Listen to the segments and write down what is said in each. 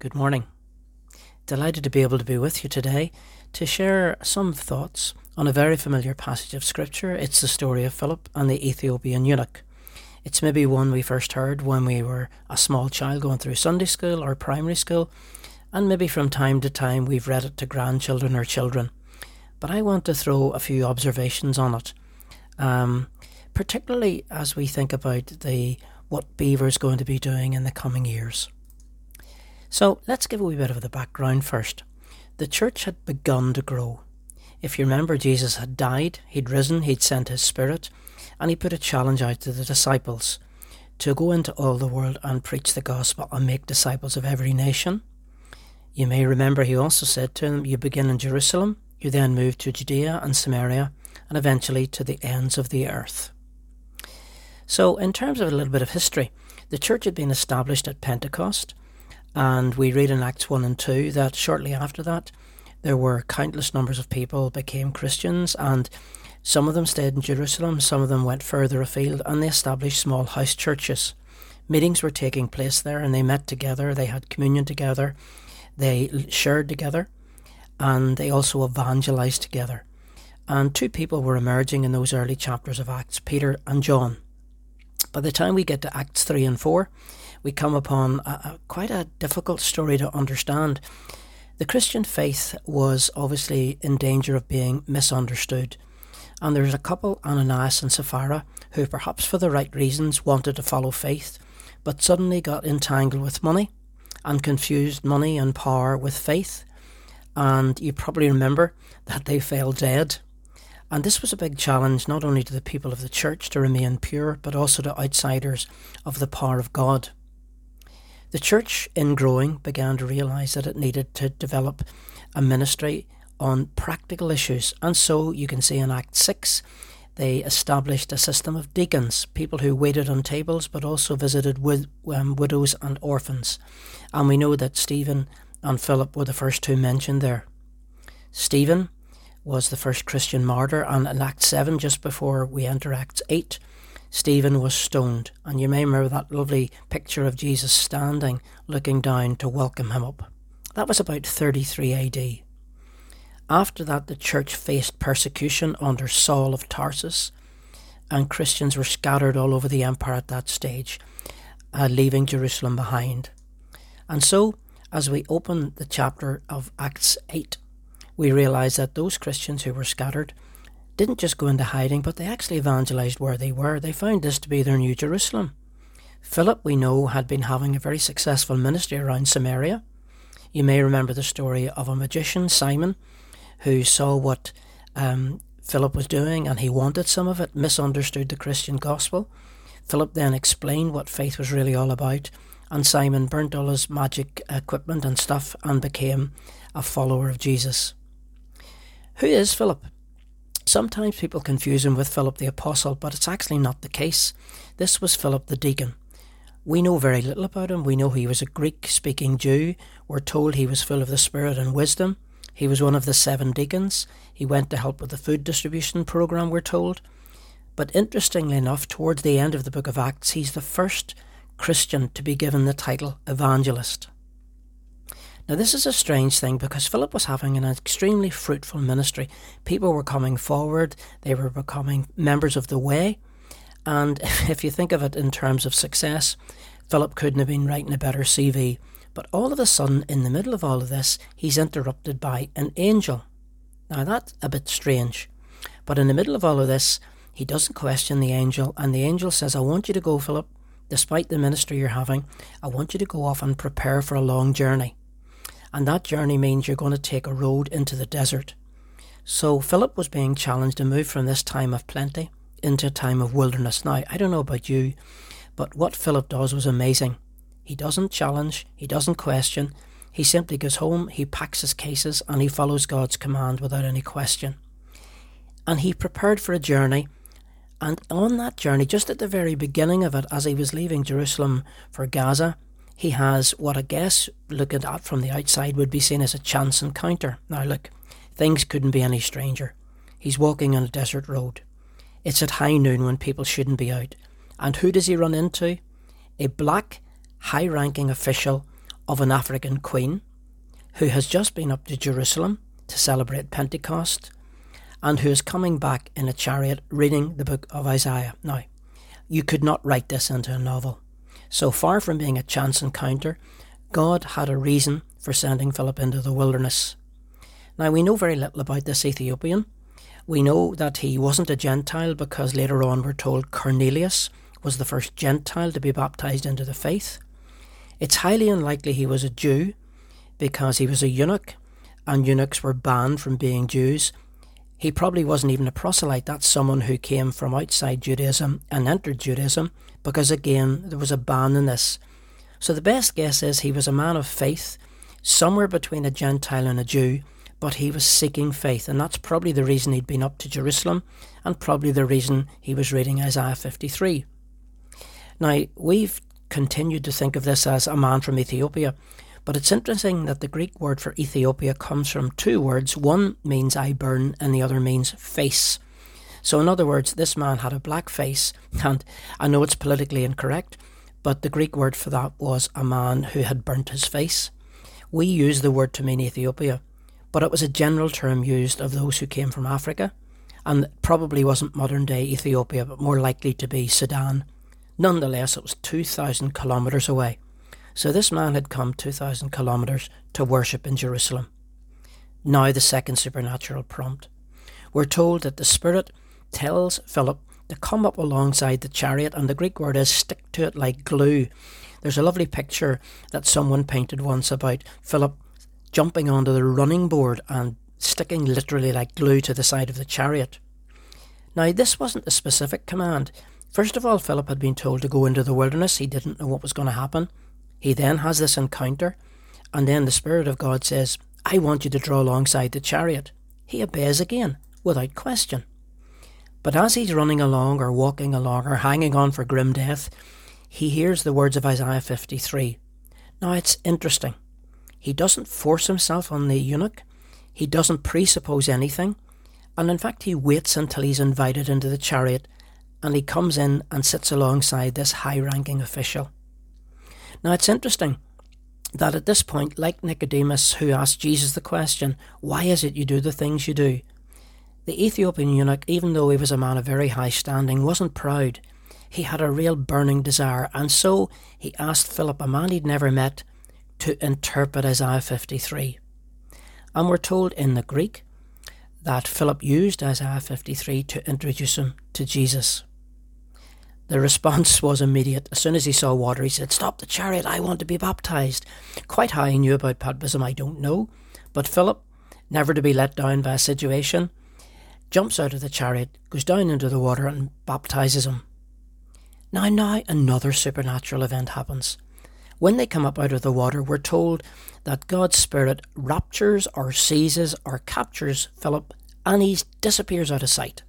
Good morning. Delighted to be able to be with you today to share some thoughts on a very familiar passage of Scripture. It's the story of Philip and the Ethiopian eunuch. It's maybe one we first heard when we were a small child going through Sunday school or primary school, and maybe from time to time we've read it to grandchildren or children. But I want to throw a few observations on it, um, particularly as we think about the what Believer's going to be doing in the coming years. So let's give a wee bit of the background first. The church had begun to grow. If you remember, Jesus had died, he'd risen, he'd sent his Spirit, and he put a challenge out to the disciples to go into all the world and preach the gospel and make disciples of every nation. You may remember he also said to them, You begin in Jerusalem, you then move to Judea and Samaria, and eventually to the ends of the earth. So, in terms of a little bit of history, the church had been established at Pentecost. And we read in Acts 1 and 2 that shortly after that, there were countless numbers of people became Christians and some of them stayed in Jerusalem, some of them went further afield and they established small house churches. Meetings were taking place there and they met together, they had communion together, they shared together, and they also evangelized together. And two people were emerging in those early chapters of Acts, Peter and John. By the time we get to Acts 3 and 4, we come upon a, a, quite a difficult story to understand. The Christian faith was obviously in danger of being misunderstood. And there's a couple, Ananias and Sapphira, who perhaps for the right reasons wanted to follow faith, but suddenly got entangled with money and confused money and power with faith. And you probably remember that they fell dead. And this was a big challenge not only to the people of the church to remain pure, but also to outsiders of the power of God. The church, in growing, began to realise that it needed to develop a ministry on practical issues, and so you can see in Act 6 they established a system of deacons, people who waited on tables but also visited um, widows and orphans. And we know that Stephen and Philip were the first two mentioned there. Stephen was the first Christian martyr, and in Act 7, just before we enter Acts 8, Stephen was stoned, and you may remember that lovely picture of Jesus standing, looking down to welcome him up. That was about 33 AD. After that, the church faced persecution under Saul of Tarsus, and Christians were scattered all over the empire at that stage, uh, leaving Jerusalem behind. And so, as we open the chapter of Acts 8, we realize that those Christians who were scattered didn't just go into hiding, but they actually evangelized where they were. They found this to be their new Jerusalem. Philip, we know, had been having a very successful ministry around Samaria. You may remember the story of a magician, Simon, who saw what um, Philip was doing and he wanted some of it, misunderstood the Christian gospel. Philip then explained what faith was really all about, and Simon burnt all his magic equipment and stuff and became a follower of Jesus. Who is Philip? Sometimes people confuse him with Philip the Apostle, but it's actually not the case. This was Philip the deacon. We know very little about him. We know he was a Greek speaking Jew. We're told he was full of the Spirit and wisdom. He was one of the seven deacons. He went to help with the food distribution program, we're told. But interestingly enough, towards the end of the book of Acts, he's the first Christian to be given the title evangelist. Now, this is a strange thing because Philip was having an extremely fruitful ministry. People were coming forward, they were becoming members of the way. And if you think of it in terms of success, Philip couldn't have been writing a better CV. But all of a sudden, in the middle of all of this, he's interrupted by an angel. Now, that's a bit strange. But in the middle of all of this, he doesn't question the angel, and the angel says, I want you to go, Philip, despite the ministry you're having, I want you to go off and prepare for a long journey and that journey means you're going to take a road into the desert. So Philip was being challenged to move from this time of plenty into a time of wilderness. Now, I don't know about you, but what Philip does was amazing. He doesn't challenge, he doesn't question, he simply goes home, he packs his cases, and he follows God's command without any question. And he prepared for a journey. And on that journey, just at the very beginning of it, as he was leaving Jerusalem for Gaza, he has what I guess, looking at from the outside, would be seen as a chance encounter. Now, look, things couldn't be any stranger. He's walking on a desert road. It's at high noon when people shouldn't be out. And who does he run into? A black, high ranking official of an African queen who has just been up to Jerusalem to celebrate Pentecost and who is coming back in a chariot reading the book of Isaiah. Now, you could not write this into a novel. So far from being a chance encounter, God had a reason for sending Philip into the wilderness. Now, we know very little about this Ethiopian. We know that he wasn't a Gentile because later on we're told Cornelius was the first Gentile to be baptized into the faith. It's highly unlikely he was a Jew because he was a eunuch and eunuchs were banned from being Jews. He probably wasn't even a proselyte. That's someone who came from outside Judaism and entered Judaism because, again, there was a ban on this. So the best guess is he was a man of faith, somewhere between a Gentile and a Jew, but he was seeking faith, and that's probably the reason he'd been up to Jerusalem and probably the reason he was reading Isaiah 53. Now, we've continued to think of this as a man from Ethiopia, but it's interesting that the Greek word for Ethiopia comes from two words. One means I burn, and the other means face. So, in other words, this man had a black face, and I know it's politically incorrect, but the Greek word for that was a man who had burnt his face. We use the word to mean Ethiopia, but it was a general term used of those who came from Africa, and probably wasn't modern day Ethiopia, but more likely to be Sudan. Nonetheless, it was 2,000 kilometres away. So this man had come 2,000 kilometres to worship in Jerusalem. Now, the second supernatural prompt. We're told that the Spirit tells Philip to come up alongside the chariot, and the Greek word is stick to it like glue. There's a lovely picture that someone painted once about Philip jumping onto the running board and sticking literally like glue to the side of the chariot. Now, this wasn't a specific command. First of all, Philip had been told to go into the wilderness. He didn't know what was going to happen. He then has this encounter, and then the Spirit of God says, I want you to draw alongside the chariot. He obeys again, without question. But as he's running along, or walking along, or hanging on for grim death, he hears the words of Isaiah 53. Now it's interesting. He doesn't force himself on the eunuch, he doesn't presuppose anything, and in fact, he waits until he's invited into the chariot and he comes in and sits alongside this high ranking official. Now it's interesting that at this point, like Nicodemus, who asked Jesus the question, Why is it you do the things you do? The Ethiopian eunuch, even though he was a man of very high standing, wasn't proud. He had a real burning desire, and so he asked Philip, a man he'd never met, to interpret Isaiah 53. And we're told in the Greek that Philip used Isaiah 53 to introduce him to Jesus. The response was immediate. As soon as he saw water, he said, Stop the chariot, I want to be baptized. Quite how he knew about baptism, I don't know. But Philip, never to be let down by a situation, jumps out of the chariot, goes down into the water, and baptizes him. Now, now, another supernatural event happens. When they come up out of the water, we're told that God's Spirit raptures or seizes or captures Philip and he disappears out of sight.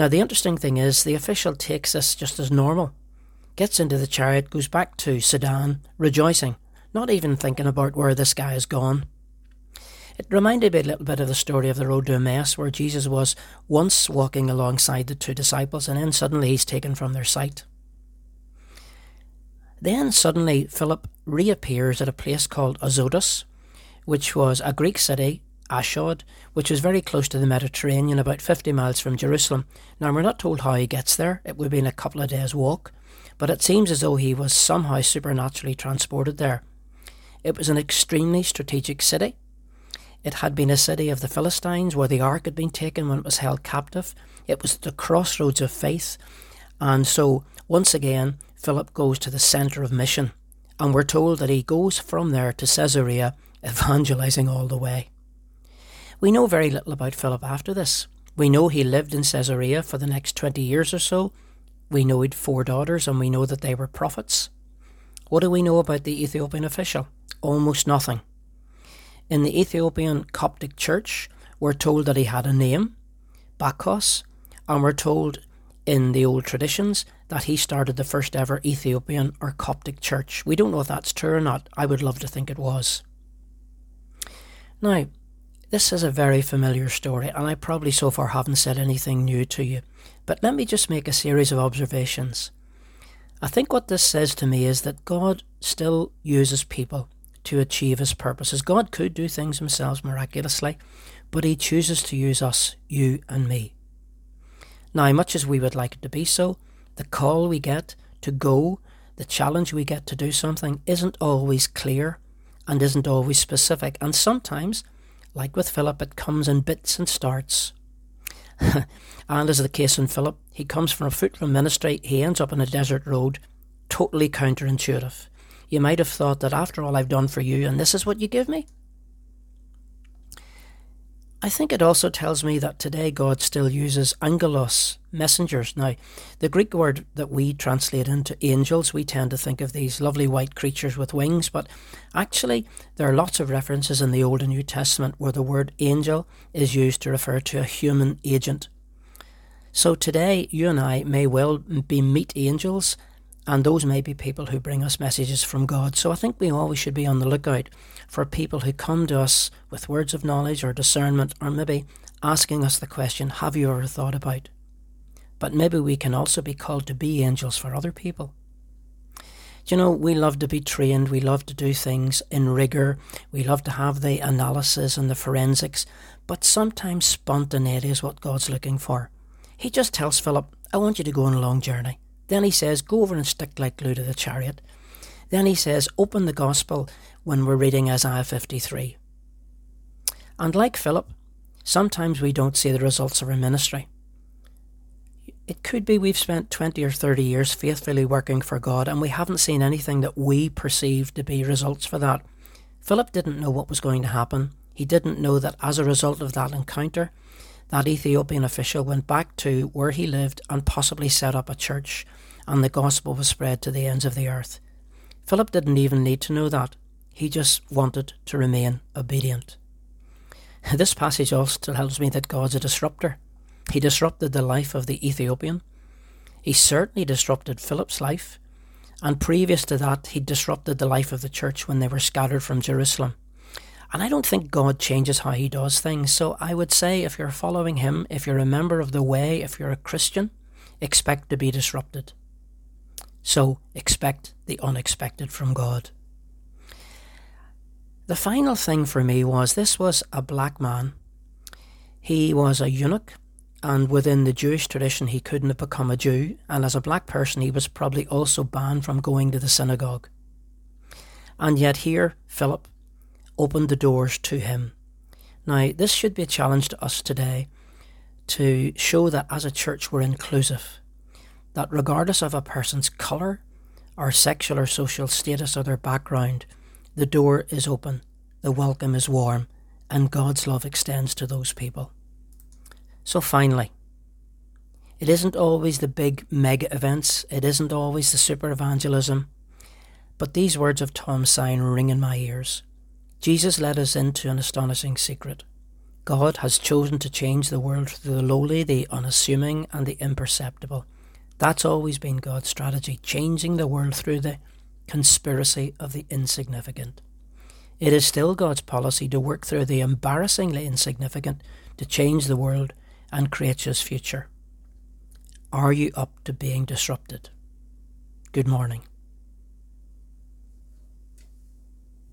Now, the interesting thing is, the official takes this just as normal, gets into the chariot, goes back to Sudan, rejoicing, not even thinking about where this guy has gone. It reminded me a little bit of the story of the road to Emmaus, where Jesus was once walking alongside the two disciples, and then suddenly he's taken from their sight. Then suddenly Philip reappears at a place called Azotus, which was a Greek city Ashdod, which is very close to the Mediterranean, about 50 miles from Jerusalem. Now, we're not told how he gets there. It would have been a couple of days' walk, but it seems as though he was somehow supernaturally transported there. It was an extremely strategic city. It had been a city of the Philistines where the ark had been taken when it was held captive. It was the crossroads of faith. And so, once again, Philip goes to the centre of mission. And we're told that he goes from there to Caesarea, evangelizing all the way. We know very little about Philip after this. We know he lived in Caesarea for the next 20 years or so. We know he'd four daughters and we know that they were prophets. What do we know about the Ethiopian official? Almost nothing. In the Ethiopian Coptic Church, we're told that he had a name, Bakos, and we're told in the old traditions that he started the first ever Ethiopian or Coptic church. We don't know if that's true or not. I would love to think it was. Now, this is a very familiar story, and I probably so far haven't said anything new to you, but let me just make a series of observations. I think what this says to me is that God still uses people to achieve his purposes. God could do things himself miraculously, but he chooses to use us, you and me. Now, much as we would like it to be so, the call we get to go, the challenge we get to do something, isn't always clear and isn't always specific. And sometimes, like with Philip, it comes in bits and starts. and as the case in Philip, he comes from a fruitful ministry, he ends up on a desert road, totally counterintuitive. You might have thought that after all I've done for you, and this is what you give me? I think it also tells me that today God still uses angelos, messengers. Now, the Greek word that we translate into angels, we tend to think of these lovely white creatures with wings, but actually, there are lots of references in the Old and New Testament where the word angel is used to refer to a human agent. So today, you and I may well be meet angels and those may be people who bring us messages from God. So I think we always should be on the lookout for people who come to us with words of knowledge or discernment, or maybe asking us the question, Have you ever thought about? But maybe we can also be called to be angels for other people. You know, we love to be trained, we love to do things in rigour, we love to have the analysis and the forensics, but sometimes spontaneity is what God's looking for. He just tells Philip, I want you to go on a long journey. Then he says, Go over and stick like glue to the chariot. Then he says, Open the gospel when we're reading Isaiah 53. And like Philip, sometimes we don't see the results of our ministry. It could be we've spent 20 or 30 years faithfully working for God and we haven't seen anything that we perceive to be results for that. Philip didn't know what was going to happen. He didn't know that as a result of that encounter, that Ethiopian official went back to where he lived and possibly set up a church, and the gospel was spread to the ends of the earth. Philip didn't even need to know that. He just wanted to remain obedient. This passage also tells me that God's a disruptor. He disrupted the life of the Ethiopian. He certainly disrupted Philip's life. And previous to that, he disrupted the life of the church when they were scattered from Jerusalem. And I don't think God changes how he does things. So I would say if you're following him, if you're a member of the way, if you're a Christian, expect to be disrupted. So expect the unexpected from God. The final thing for me was this was a black man. He was a eunuch, and within the Jewish tradition, he couldn't have become a Jew. And as a black person, he was probably also banned from going to the synagogue. And yet, here, Philip, opened the doors to him. Now, this should be a challenge to us today to show that as a church we're inclusive, that regardless of a person's colour, or sexual or social status, or their background, the door is open, the welcome is warm, and God's love extends to those people. So, finally, it isn't always the big mega events, it isn't always the super evangelism, but these words of Tom Sine ring in my ears. Jesus led us into an astonishing secret. God has chosen to change the world through the lowly, the unassuming, and the imperceptible. That's always been God's strategy, changing the world through the conspiracy of the insignificant. It is still God's policy to work through the embarrassingly insignificant to change the world and create His future. Are you up to being disrupted? Good morning.